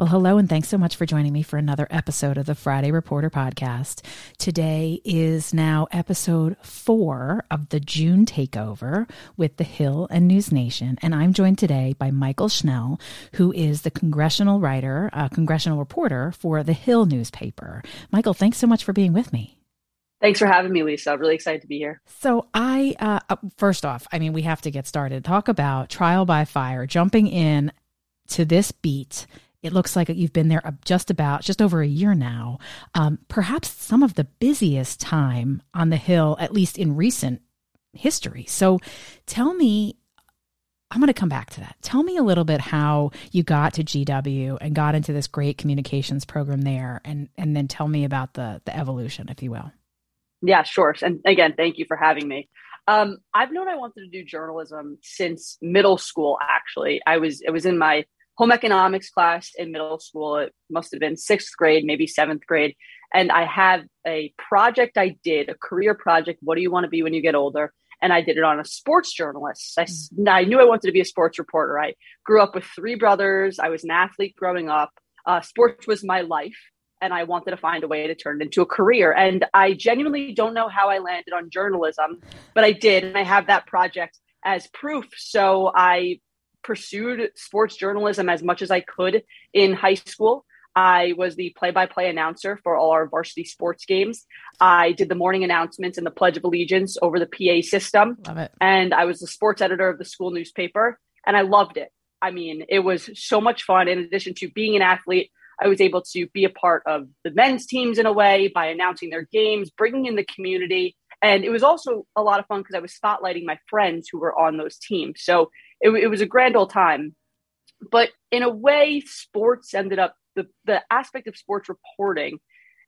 Well, hello, and thanks so much for joining me for another episode of the Friday Reporter podcast. Today is now episode four of the June takeover with The Hill and NewsNation. And I'm joined today by Mychael Schnell, who is the congressional writer, uh, congressional reporter for The Hill newspaper. Mychael, thanks so much for being with me. Thanks for having me, Lisa. I'm really excited to be here. So, I, uh, uh first off, I mean, we have to get started. Talk about trial by fire, jumping in to this beat it looks like you've been there just about just over a year now. Um, perhaps some of the busiest time on the Hill, at least in recent history. So, tell me. I'm going to come back to that. Tell me a little bit how you got to GW and got into this great communications program there, and and then tell me about the the evolution, if you will. Yeah, sure. And again, thank you for having me. Um, I've known I wanted to do journalism since middle school. Actually, I was it was in my home economics class in middle school. It must have been sixth grade, maybe seventh grade. And I have a project I did, a career project. What do you want to be when you get older? And I did it on a sports journalist. I, mm. I knew I wanted to be a sports reporter. I grew up with three brothers. I was an athlete growing up. Uh, sports was my life. And I wanted to find a way to turn it into a career. And I genuinely don't know how I landed on journalism, but I did. And I have that project as proof. So I pursued sports journalism as much as I could in high school. I was the play by play announcer for all our varsity sports games. I did the morning announcements and the Pledge of Allegiance over the PA system. Love it. And I was the sports editor of the school newspaper, and I loved it. I mean, it was so much fun. In addition to being an athlete, I was able to be a part of the men's teams in a way by announcing their games, bringing in the community. And it was also a lot of fun because I was spotlighting my friends who were on those teams. So it, it was a grand old time. But in a way, sports ended up the the aspect of sports reporting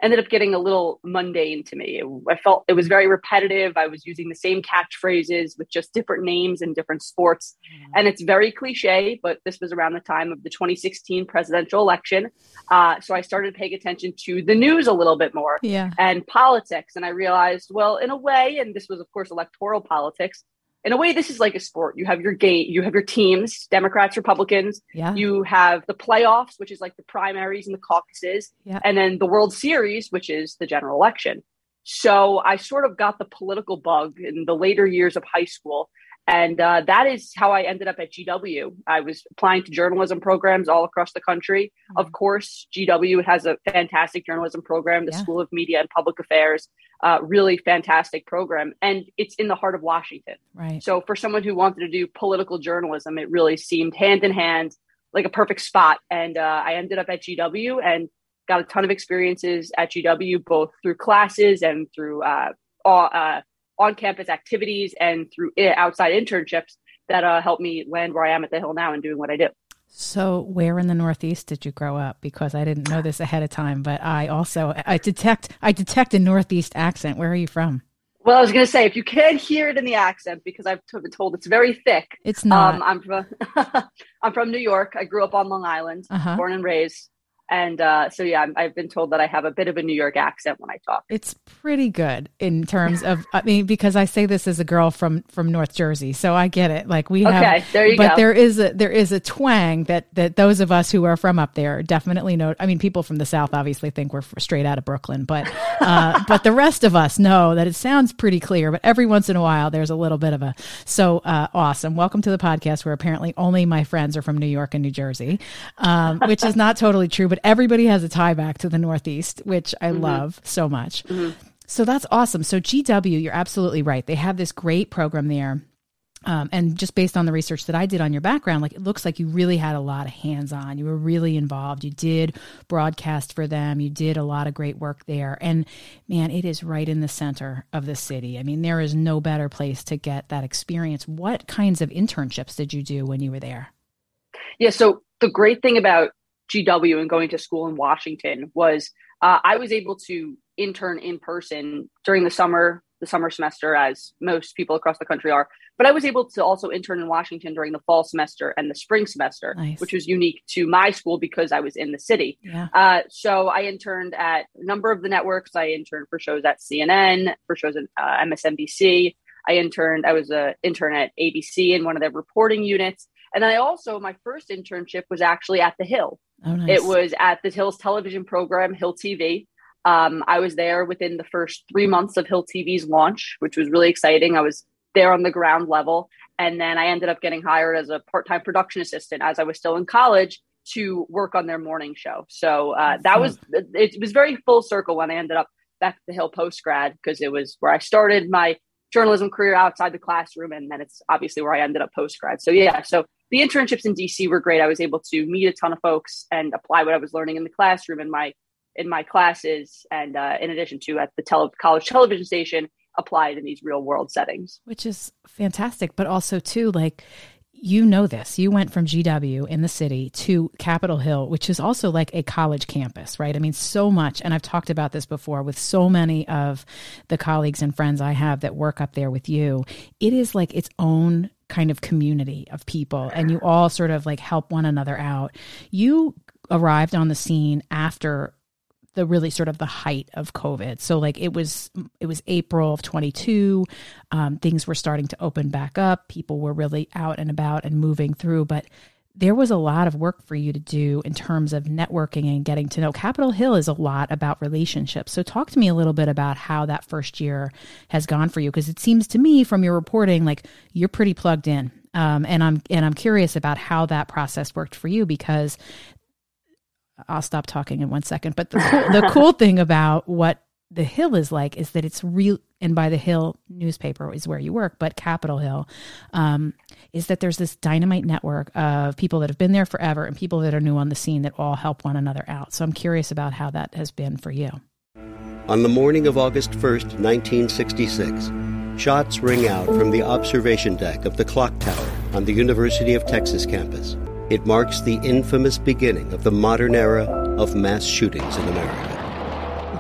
ended up getting a little mundane to me. I felt it was very repetitive. I was using the same catchphrases with just different names and different sports. Mm. And it's very cliche, but this was around the time of the 2016 presidential election. Uh, so I started paying attention to the news a little bit more yeah. and politics. And I realized, well, in a way, and this was, of course, electoral politics, in a way this is like a sport you have your game you have your teams democrats republicans yeah. you have the playoffs which is like the primaries and the caucuses yeah. and then the world series which is the general election so i sort of got the political bug in the later years of high school and uh, that is how I ended up at GW. I was applying to journalism programs all across the country. Mm-hmm. Of course, GW has a fantastic journalism program, the yeah. School of Media and Public Affairs, uh, really fantastic program. And it's in the heart of Washington. Right. So for someone who wanted to do political journalism, it really seemed hand in hand, like a perfect spot. And uh, I ended up at GW and got a ton of experiences at GW, both through classes and through uh, all, uh, on campus activities and through outside internships that uh, helped me land where I am at the Hill now and doing what I do. So, where in the Northeast did you grow up? Because I didn't know this ahead of time, but I also I detect I detect a Northeast accent. Where are you from? Well, I was going to say if you can't hear it in the accent because I've been told it's very thick. It's not. Um, I'm from I'm from New York. I grew up on Long Island, uh-huh. born and raised. And uh, so, yeah, I've been told that I have a bit of a New York accent when I talk. It's pretty good in terms of, I mean, because I say this as a girl from from North Jersey, so I get it. Like we okay, have, there you but go. there is a there is a twang that that those of us who are from up there definitely know. I mean, people from the South obviously think we're straight out of Brooklyn, but uh, but the rest of us know that it sounds pretty clear. But every once in a while, there's a little bit of a so uh, awesome. Welcome to the podcast, where apparently only my friends are from New York and New Jersey, um, which is not totally true, but everybody has a tie back to the Northeast, which I mm-hmm. love so much. Mm-hmm. So that's awesome. So GW, you're absolutely right. They have this great program there. Um, and just based on the research that I did on your background, like it looks like you really had a lot of hands on. You were really involved. You did broadcast for them. You did a lot of great work there. And man, it is right in the center of the city. I mean, there is no better place to get that experience. What kinds of internships did you do when you were there? Yeah. So the great thing about GW and going to school in Washington was uh, I was able to intern in person during the summer the summer semester, as most people across the country are. But I was able to also intern in Washington during the fall semester and the spring semester, nice. which was unique to my school because I was in the city. Yeah. Uh, so I interned at a number of the networks. I interned for shows at CNN, for shows at uh, MSNBC. I interned, I was an intern at ABC in one of their reporting units. And I also, my first internship was actually at The Hill. Oh, nice. It was at The Hill's television program, Hill TV. Um, I was there within the first three months of Hill TV's launch, which was really exciting. I was there on the ground level. And then I ended up getting hired as a part time production assistant as I was still in college to work on their morning show. So uh, that was, it was very full circle when I ended up back at the Hill post grad because it was where I started my journalism career outside the classroom. And then it's obviously where I ended up post grad. So, yeah, so the internships in DC were great. I was able to meet a ton of folks and apply what I was learning in the classroom in my in my classes, and uh, in addition to at the tele- college television station, applied in these real world settings. Which is fantastic, but also too like you know this. You went from GW in the city to Capitol Hill, which is also like a college campus, right? I mean, so much. And I've talked about this before with so many of the colleagues and friends I have that work up there with you. It is like its own kind of community of people, and you all sort of like help one another out. You arrived on the scene after the really sort of the height of COVID. So like it was it was April of 22. Um, things were starting to open back up. People were really out and about and moving through, but there was a lot of work for you to do in terms of networking and getting to know. Capitol Hill is a lot about relationships. So talk to me a little bit about how that first year has gone for you because it seems to me from your reporting like you're pretty plugged in. Um, and I'm and I'm curious about how that process worked for you because I'll stop talking in one second. But the cool, the cool thing about what the Hill is like is that it's real, and by the Hill newspaper is where you work, but Capitol Hill um, is that there's this dynamite network of people that have been there forever and people that are new on the scene that all help one another out. So I'm curious about how that has been for you. On the morning of August 1st, 1966, shots ring out from the observation deck of the clock tower on the University of Texas campus. It marks the infamous beginning of the modern era of mass shootings in America.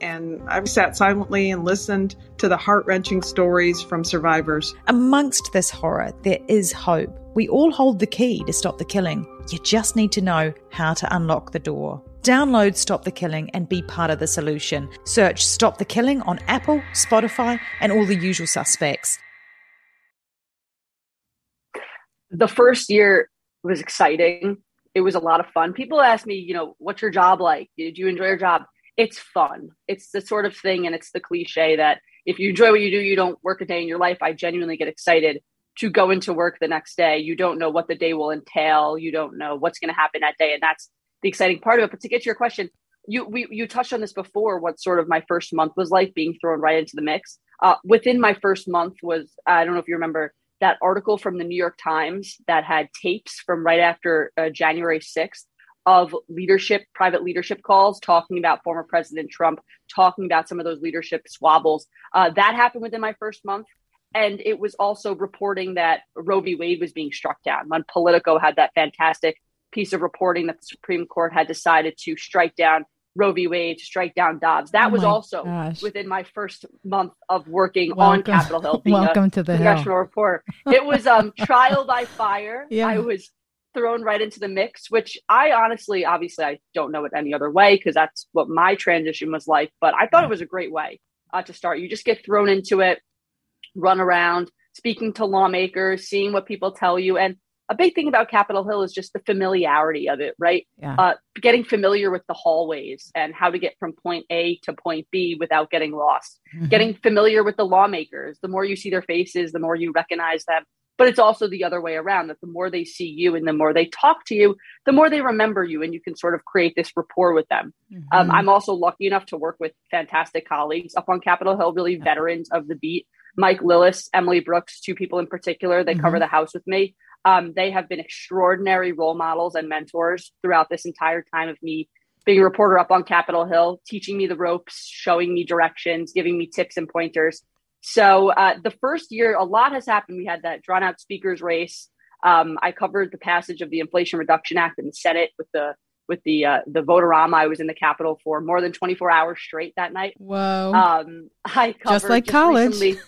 and I've sat silently and listened to the heart wrenching stories from survivors. Amongst this horror, there is hope. We all hold the key to stop the killing. You just need to know how to unlock the door. Download Stop the Killing and be part of the solution. Search Stop the Killing on Apple, Spotify, and all the usual suspects. The first year was exciting. It was a lot of fun. People ask me, you know, what's your job like? Did you enjoy your job? It's fun. It's the sort of thing, and it's the cliche that if you enjoy what you do, you don't work a day in your life. I genuinely get excited to go into work the next day. You don't know what the day will entail. You don't know what's going to happen that day, and that's the exciting part of it. But to get to your question, you we you touched on this before. What sort of my first month was like being thrown right into the mix. Uh, within my first month was I don't know if you remember that article from the New York Times that had tapes from right after uh, January sixth of leadership, private leadership calls, talking about former President Trump, talking about some of those leadership squabbles. Uh, that happened within my first month. And it was also reporting that Roe v. Wade was being struck down. When Politico had that fantastic piece of reporting that the Supreme Court had decided to strike down Roe v. Wade, to strike down Dobbs. That oh was also gosh. within my first month of working welcome, on Capitol Hill. welcome to the congressional Hill. reporter. It was um, trial by fire. Yeah. I was thrown right into the mix, which I honestly, obviously, I don't know it any other way because that's what my transition was like. But I thought it was a great way uh, to start. You just get thrown into it, run around, speaking to lawmakers, seeing what people tell you. And a big thing about Capitol Hill is just the familiarity of it, right? Yeah. Uh, getting familiar with the hallways and how to get from point A to point B without getting lost. Mm-hmm. Getting familiar with the lawmakers. The more you see their faces, the more you recognize them but it's also the other way around that the more they see you and the more they talk to you the more they remember you and you can sort of create this rapport with them mm-hmm. um, i'm also lucky enough to work with fantastic colleagues up on capitol hill really veterans of the beat mike lillis emily brooks two people in particular they mm-hmm. cover the house with me Um, they have been extraordinary role models and mentors throughout this entire time of me being a reporter up on Capitol Hill, teaching me the ropes, showing me directions, giving me tips and pointers. So uh, the first year, a lot has happened. We had that drawn out speakers race. Um, I covered the passage of the Inflation Reduction Act in the Senate with the with the uh, the voterama. I was in the Capitol for more than 24 hours straight that night. Whoa! Um, I covered just like just college. Recently,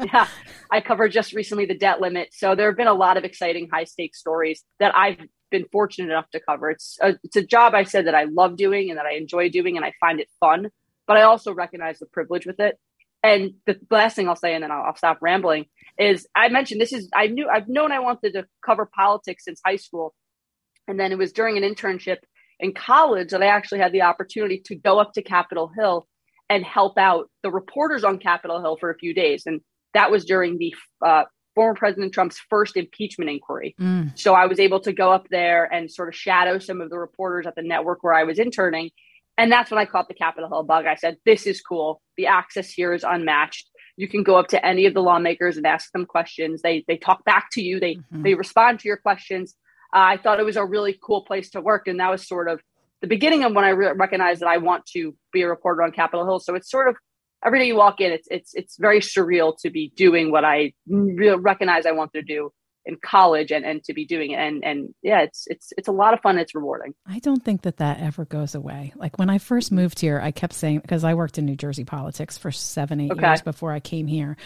yeah, I covered just recently the debt limit. So there have been a lot of exciting high stakes stories that I've been fortunate enough to cover. It's a, it's a job I said that I love doing and that I enjoy doing and I find it fun. But I also recognize the privilege with it. And the last thing I'll say, and then I'll, I'll stop rambling, is I mentioned this is I knew I've known I wanted to cover politics since high school, and then it was during an internship in college that I actually had the opportunity to go up to Capitol Hill and help out the reporters on Capitol Hill for a few days. And that was during the uh, former President Trump's first impeachment inquiry. Mm. So I was able to go up there and sort of shadow some of the reporters at the network where I was interning. And that's when I caught the Capitol Hill bug. I said, This is cool. The access here is unmatched. You can go up to any of the lawmakers and ask them questions. They they talk back to you. They mm-hmm. they respond to your questions. Uh, I thought it was a really cool place to work, and that was sort of the beginning of when I re- recognized that I want to be a reporter on Capitol Hill. So it's sort of every day you walk in, it's it's it's very surreal to be doing what I re- recognize I want to do in college and, and to be doing it and and yeah it's it's it's a lot of fun it's rewarding i don't think that that ever goes away like when i first moved here i kept saying because i worked in new jersey politics for seven eight okay. years before i came here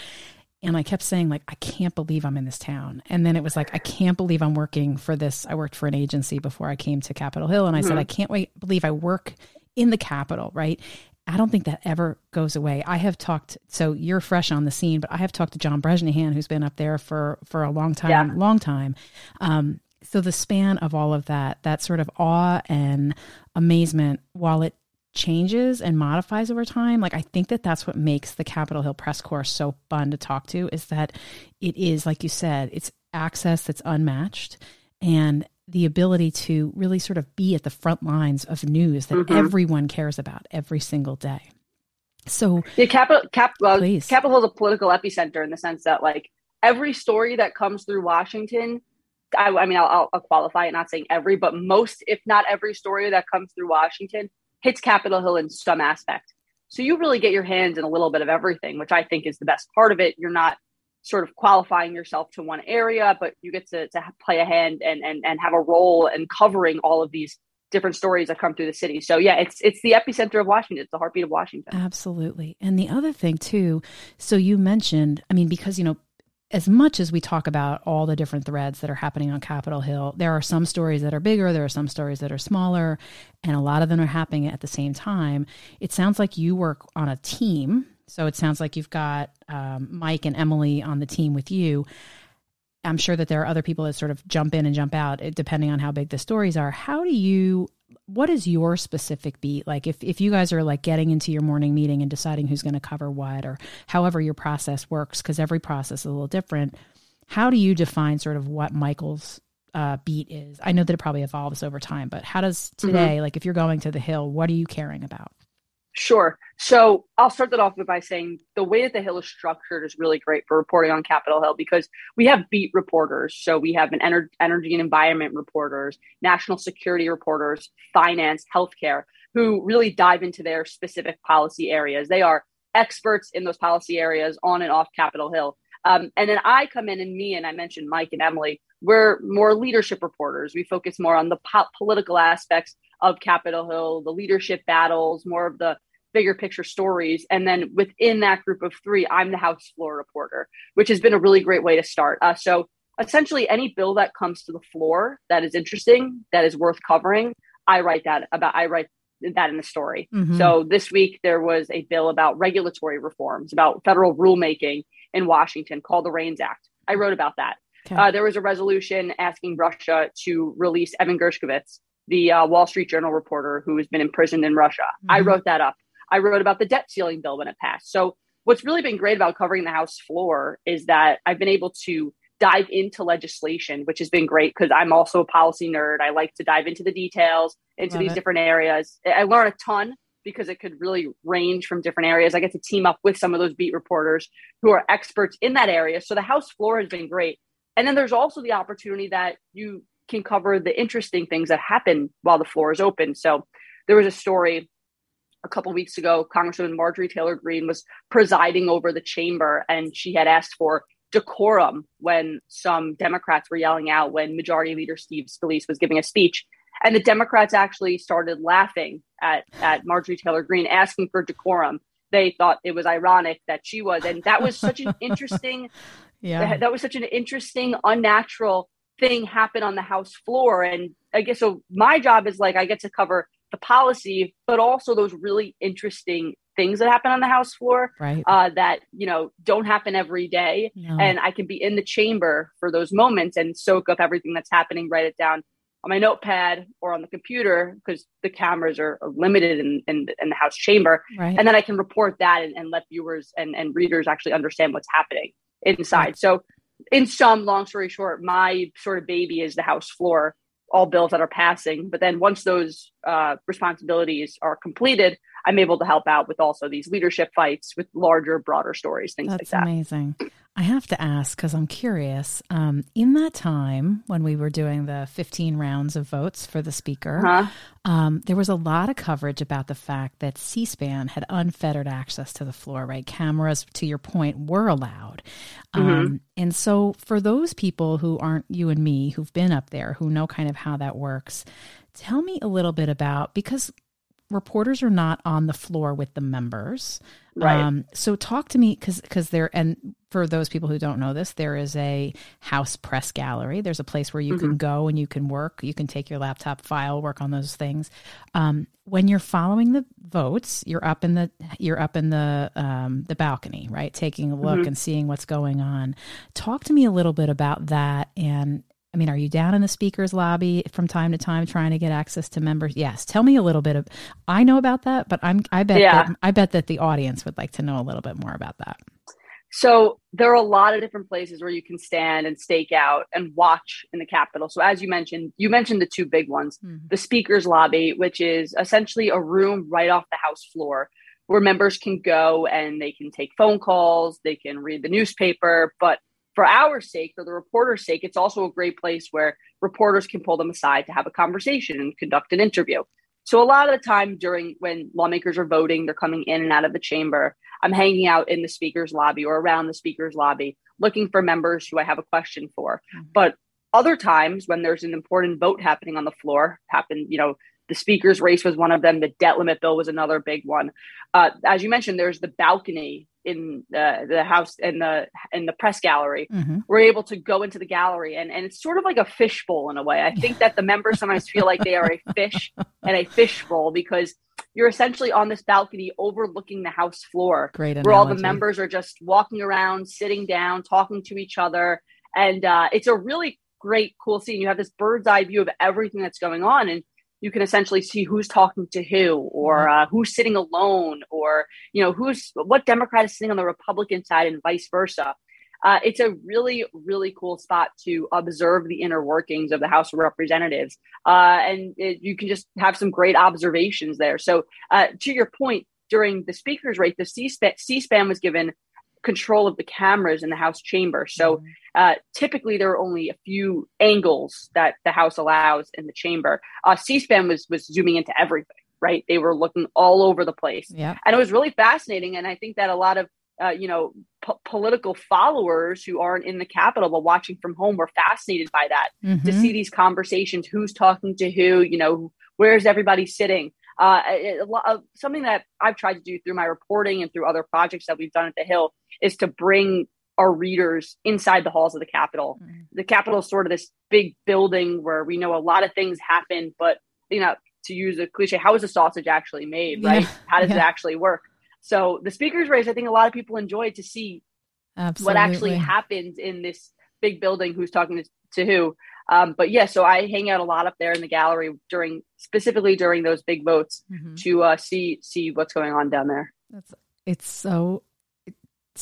and I kept saying like I can't believe I'm in this town. And then it was like I can't believe I'm working for this. I worked for an agency before I came to Capitol Hill and I mm-hmm. said I can't wait believe I work in the Capitol, right? I don't think that ever goes away. I have talked so you're fresh on the scene, but I have talked to John Bresnahan who's been up there for for a long time, yeah. long time. Um, so the span of all of that, that sort of awe and amazement, while it changes and modifies over time like i think that that's what makes the capitol hill press corps so fun to talk to is that it is like you said it's access that's unmatched and the ability to really sort of be at the front lines of news that mm-hmm. everyone cares about every single day so yeah capitol cap, well, capitol hill is a political epicenter in the sense that like every story that comes through washington I, I mean, I'll, I'll, qualify it, not saying every, but most, if not every story that comes through Washington hits Capitol Hill in some aspect. So you really get your hands in a little bit of everything, which I think is the best part of it. You're not sort of qualifying yourself to one area, but you get to, to play a hand and, and, and have a role in covering all of these different stories that come through the city. So yeah, it's it's the epicenter of Washington. It's the heartbeat of Washington. Absolutely. And the other thing too, so you mentioned, I mean, because you know, as much as we talk about all the different threads that are happening on Capitol Hill, there are some stories that are bigger, there are some stories that are smaller, and a lot of them are happening at the same time. It sounds like you work on a team. So it sounds like you've got um, Mike and Emily on the team with you. I'm sure that there are other people that sort of jump in and jump out depending on how big the stories are. How do you what is your specific beat like if, if you guys are like getting into your morning meeting and deciding who's going to cover what or however your process works because every process is a little different how do you define sort of what Mychael's uh, beat is i know that it probably evolves over time but how does mm-hmm. today mm-hmm. like if you're going to the hill what are you caring about Sure. So I'll start that off by saying the way that the Hill is structured is really great for reporting on Capitol Hill because we have beat reporters. So we have an ener- energy and environment reporters, national security reporters, finance, healthcare, who really dive into their specific policy areas. They are experts in those policy areas on and off Capitol Hill. Um, and then I come in and me, and I mentioned Mike and Emily, we're more leadership reporters. We focus more on the po- political aspects of Capitol Hill, the leadership battles, more of the bigger picture stories. And then within that group of three, I'm the House floor reporter, which has been a really great way to start. Uh, so essentially, any bill that comes to the floor that is interesting, that is worth covering, I write that about. I write that in the story. Mm-hmm. So this week there was a bill about regulatory reforms, about federal rulemaking in Washington called the REINS Act. I wrote about that. Okay. Uh, there was a resolution asking Russia to release Evan Gershkovich, the uh, Wall Street Journal reporter who has been imprisoned in Russia. Mm-hmm. I wrote that up. I wrote about the debt ceiling bill when it passed. So what's really been great about covering the House floor is that I've been able to dive into legislation, which has been great because I'm also a policy nerd. I like to dive into the details, into Love these it. different areas. I learn a ton because it could really range from different areas. I get to team up with some of those beat reporters who are experts in that area. So the House floor has been great. And then there's also the opportunity that you can cover the interesting things that happen while the floor is open. So there was a story a couple weeks ago. Congresswoman Marjorie Taylor Greene was presiding over the chamber, and she had asked for decorum when some Democrats were yelling out when Majority Leader Steve Scalise was giving a speech. And the Democrats actually started laughing at, at Marjorie Taylor Greene, asking for decorum. They thought it was ironic that she was. And that was such an interesting, yeah. that was such an interesting, unnatural thing happen on the House floor. And I guess so my job is like I get to cover the policy, but also those really interesting things that happen on the House floor right. uh, that you know don't happen every day. No. And I can be in the chamber for those moments and soak up everything that's happening, write it down on my notepad or on the computer because the cameras are limited in, in, in the House chamber. Right. And then I can report that and, and let viewers and, and readers actually understand what's happening inside. Right. So in some long story short, my sort of baby is the House floor all bills that are passing. But then once those uh, responsibilities are completed, I'm able to help out with also these leadership fights with larger, broader stories, things That's like that. amazing. I have to ask because I'm curious. Um, in that time when we were doing the 15 rounds of votes for the speaker, uh-huh. um, there was a lot of coverage about the fact that C SPAN had unfettered access to the floor, right? Cameras, to your point, were allowed. Mm-hmm. Um, and so, for those people who aren't you and me, who've been up there, who know kind of how that works, tell me a little bit about because reporters are not on the floor with the members. Right. Um, so talk to me because because there and for those people who don't know this, there is a house press gallery. There's a place where you mm-hmm. can go and you can work. You can take your laptop file, work on those things. Um, when you're following the votes, you're up in the you're up in the um, the balcony, right, taking a look mm-hmm. and seeing what's going on. Talk to me a little bit about that and I mean, are you down in the speaker's lobby from time to time trying to get access to members? Yes. Tell me a little bit of. I know about that, but I'm. I bet. Yeah. That, I bet that the audience would like to know a little bit more about that. So there are a lot of different places where you can stand and stake out and watch in the Capitol. So as you mentioned, you mentioned the two big ones: mm-hmm. the speaker's lobby, which is essentially a room right off the House floor where members can go and they can take phone calls, they can read the newspaper, but for our sake, for the reporter's sake, it's also a great place where reporters can pull them aside to have a conversation and conduct an interview. So a lot of the time during when lawmakers are voting, they're coming in and out of the chamber. I'm hanging out in the speaker's lobby or around the speaker's lobby, looking for members who I have a question for. Mm-hmm. But other times when there's an important vote happening on the floor, happened, you know, the speaker's race was one of them. The debt limit bill was another big one. Uh, as you mentioned, there's the balcony in the, the house in the in the press gallery. Mm-hmm. We're able to go into the gallery, and and it's sort of like a fishbowl in a way. I think that the members sometimes feel like they are a fish and a fishbowl because you're essentially on this balcony overlooking the house floor, Great where all the members are just walking around, sitting down, talking to each other, and uh, it's a really great, cool scene. You have this bird's eye view of everything that's going on, and you can essentially see who's talking to who or mm-hmm. uh, who's sitting alone or you know who's what democrat is sitting on the republican side and vice versa uh, it's a really really cool spot to observe the inner workings of the house of representatives uh, and it, you can just have some great observations there so uh, to your point during the speakers rate the c-span, C-SPAN was given control of the cameras in the House chamber. So mm-hmm. uh, typically there are only a few angles that the House allows in the chamber. Uh, C-SPAN was was zooming into everything. Right, they were looking all over the place, yeah. and it was really fascinating. And I think that a lot of uh, you know po- political followers who aren't in the Capitol but watching from home were fascinated by that mm-hmm. to see these conversations, who's talking to who, you know, where's everybody sitting. Uh, it, uh, something that I've tried to do through my reporting and through other projects that we've done at the Hill is to bring our readers inside the halls of the Capitol. Mm. The Capitol is sort of this big building where we know a lot of things happen, but you know, to use a cliche, how is the sausage actually made, right? Yeah. How does yeah. it actually work? So the speakers race, I think a lot of people enjoyed to see Absolutely. what actually happens in this big building, who's talking to, to who. Um, but yeah, so I hang out a lot up there in the gallery during specifically during those big votes mm-hmm. to uh, see see what's going on down there. That's it's so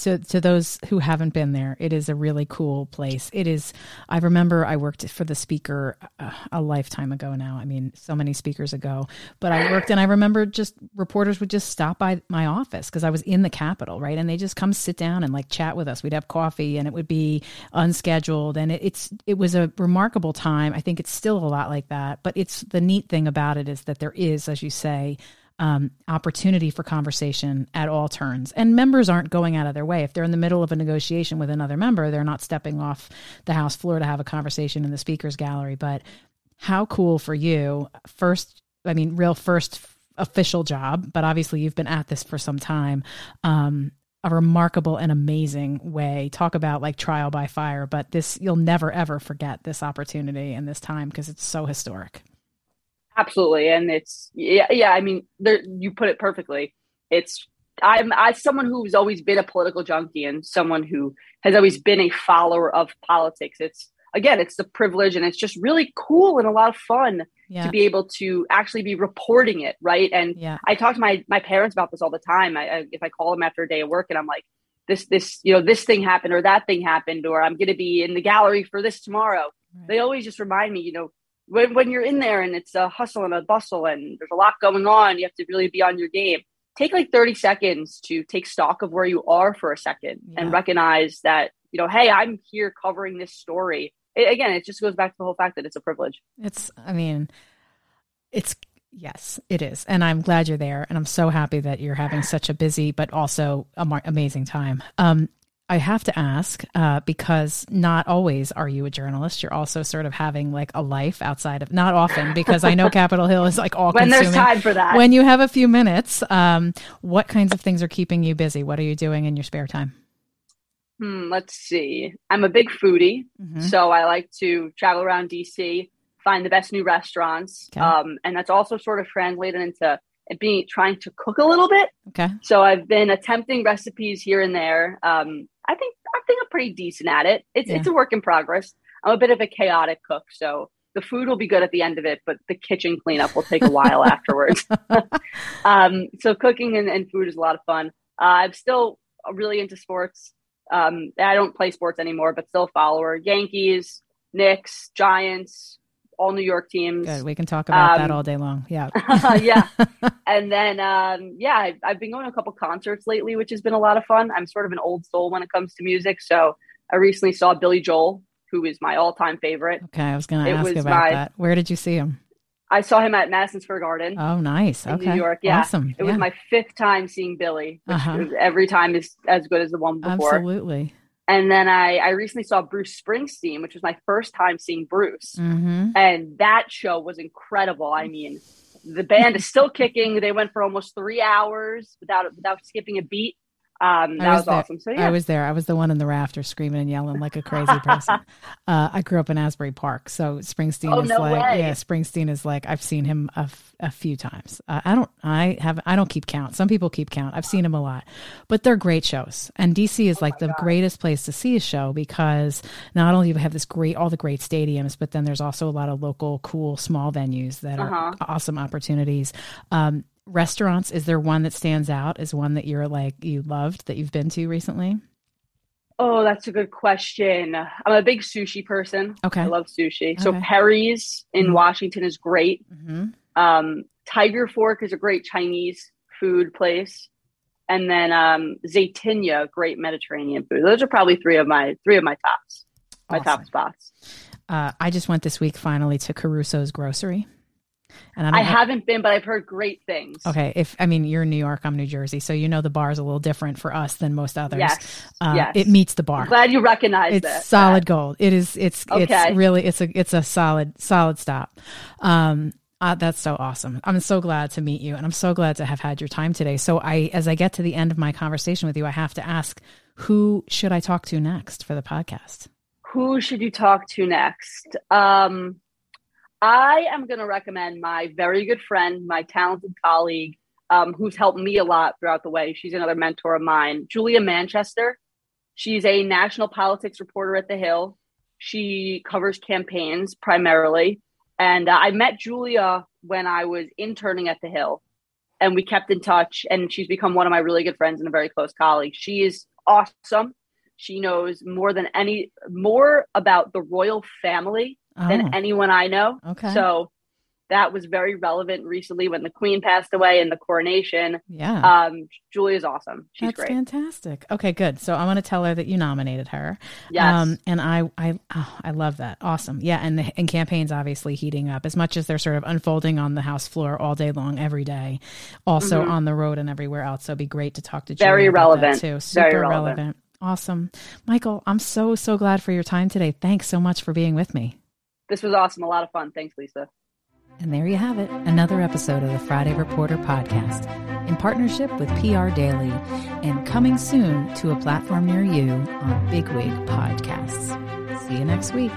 to to those who haven't been there, it is a really cool place. It is. I remember I worked for the speaker a, a lifetime ago now. I mean, so many speakers ago. But I worked, and I remember just reporters would just stop by my office because I was in the Capitol, right? And they just come sit down and like chat with us. We'd have coffee, and it would be unscheduled, and it, it's it was a remarkable time. I think it's still a lot like that. But it's the neat thing about it is that there is, as you say um, opportunity for conversation at all turns. And members aren't going out of their way. If they're in the middle of a negotiation with another member, they're not stepping off the House floor to have a conversation in the speaker's gallery. But how cool for you. First, I mean, real first official job, but obviously you've been at this for some time. Um, a remarkable and amazing way. Talk about like trial by fire, but this, you'll never ever forget this opportunity and this time because it's so historic. Absolutely, and it's yeah, yeah. I mean, there you put it perfectly. It's I'm I someone who's always been a political junkie and someone who has always been a follower of politics. It's again, it's the privilege and it's just really cool and a lot of fun yeah. to be able to actually be reporting it, right? And yeah. I talk to my my parents about this all the time. I, I, if I call them after a day of work and I'm like, this this you know this thing happened or that thing happened or I'm going to be in the gallery for this tomorrow. Right. They always just remind me, you know, when, when you're in there and it's a hustle and a bustle and there's a lot going on, you have to really be on your game. Take like 30 seconds to take stock of where you are for a second yeah. and recognize that, you know, hey, I'm here covering this story. It, again, it just goes back to the whole fact that it's a privilege. It's, I mean, it's, yes, it is. And I'm glad you're there. And I'm so happy that you're having such a busy, but also amazing time. Um, I have to ask uh, because not always are you a journalist. You're also sort of having like a life outside of not often because I know Capitol Hill is like all when there's time for that. When you have a few minutes, um, what kinds of things are keeping you busy? What are you doing in your spare time? Hmm, let's see. I'm a big foodie, mm-hmm. so I like to travel around DC, find the best new restaurants, okay. um, and that's also sort of translated into being trying to cook a little bit. Okay. So I've been attempting recipes here and there. Um, I think I think I'm pretty decent at it. It's yeah. it's a work in progress. I'm a bit of a chaotic cook, so the food will be good at the end of it, but the kitchen cleanup will take a while afterwards. um, so cooking and, and, food is a lot of fun. Uh, I'm still really into sports. Um, I don't play sports anymore, but still a follower. Yankees, Knicks, Giants, all New York teams. Good. We can talk about um, that all day long. Yeah. yeah. And then, um, yeah, I've, I've, been going to a couple concerts lately, which has been a lot of fun. I'm sort of an old soul when it comes to music. So I recently saw Billy Joel, who is my all time favorite. Okay. I was going to ask about my, that. Where did you see him? I saw him at Madison Square Garden. Oh, nice. Okay. New York. Yeah. Awesome. It yeah. was my fifth time seeing Billy, which uh-huh. every time is as good as the one before. Absolutely. And then I, I recently saw Bruce Springsteen, which was my first time seeing Bruce. Mm-hmm. And that show was incredible. I mean, the band is still kicking. They went for almost three hours without without skipping a beat. Um, that was, was awesome. So yeah. I was there. I was the one in the rafter screaming and yelling like a crazy person. uh, I grew up in Asbury Park, so Springsteen oh, is no like, way. yeah, Springsteen is like I've seen him a, f- a few times. Uh, I don't, I have, I don't keep count. Some people keep count. I've seen him a lot, but they're great shows. And DC is oh like the God. greatest place to see a show because not only do you have this great, all the great stadiums, but then there's also a lot of local, cool, small venues that uh-huh. are awesome opportunities. Um, restaurants is there one that stands out Is one that you're like you loved that you've been to recently? Oh that's a good question. I'm a big sushi person. Okay. I love sushi. Okay. so perry's in mm-hmm. washington is great. Mm-hmm. um, tiger fork is a great chinese food place. And then um, zaytinya great mediterranean food. Those are probably three of my three of my tops my awesome. top spots. Uh, i just went this week finally to caruso's grocery and I, I haven't been, but I've heard great things. Okay, if I mean you're in New York, I'm New Jersey, so you know the bar is a little different for us than most others. Yes, uh, yes. it meets the bar. I'm glad you recognize it's that. solid gold. It is. It's okay. it's really it's a it's a solid solid stop. Um, uh, that's so awesome. I'm so glad to meet you, and I'm so glad to have had your time today. So I, as I get to the end of my conversation with you, I have to ask, who should I talk to next for the podcast? Who should you talk to next? Um, I am going to recommend my very good friend, my talented colleague, um, who's helped me a lot throughout the way. She's another mentor of mine, Julia Manchester. She's a national politics reporter at The Hill. She covers campaigns primarily. And uh, I met Julia when I was interning at The Hill. and we kept in touch. And she's become one of my really good friends and a very close colleague. She is awesome. She knows more than any more about the royal family oh. than anyone I know. Okay. So that was very relevant recently when the queen passed away and the coronation. Yeah. Um, Julia's awesome. She's That's great. fantastic. Okay, good. So I want to tell her that you nominated her. Yes. Um, and I, I, oh, I love that. Awesome. Yeah. And the and campaigns obviously heating up as much as they're sort of unfolding on the House floor all day long, every day, also mm-hmm. on the road and everywhere else. So it'd be great to talk to Julia Very relevant. too. Super Very relevant. relevant. Awesome. Mychael, I'm so, so glad for your time today. Thanks so much for being with me. This was awesome. A lot of fun. Thanks, Lisa. And there you have it, another episode of the Friday Reporter podcast in partnership with PR Daily and coming soon to a platform near you on Bigwig Podcasts. See you next week.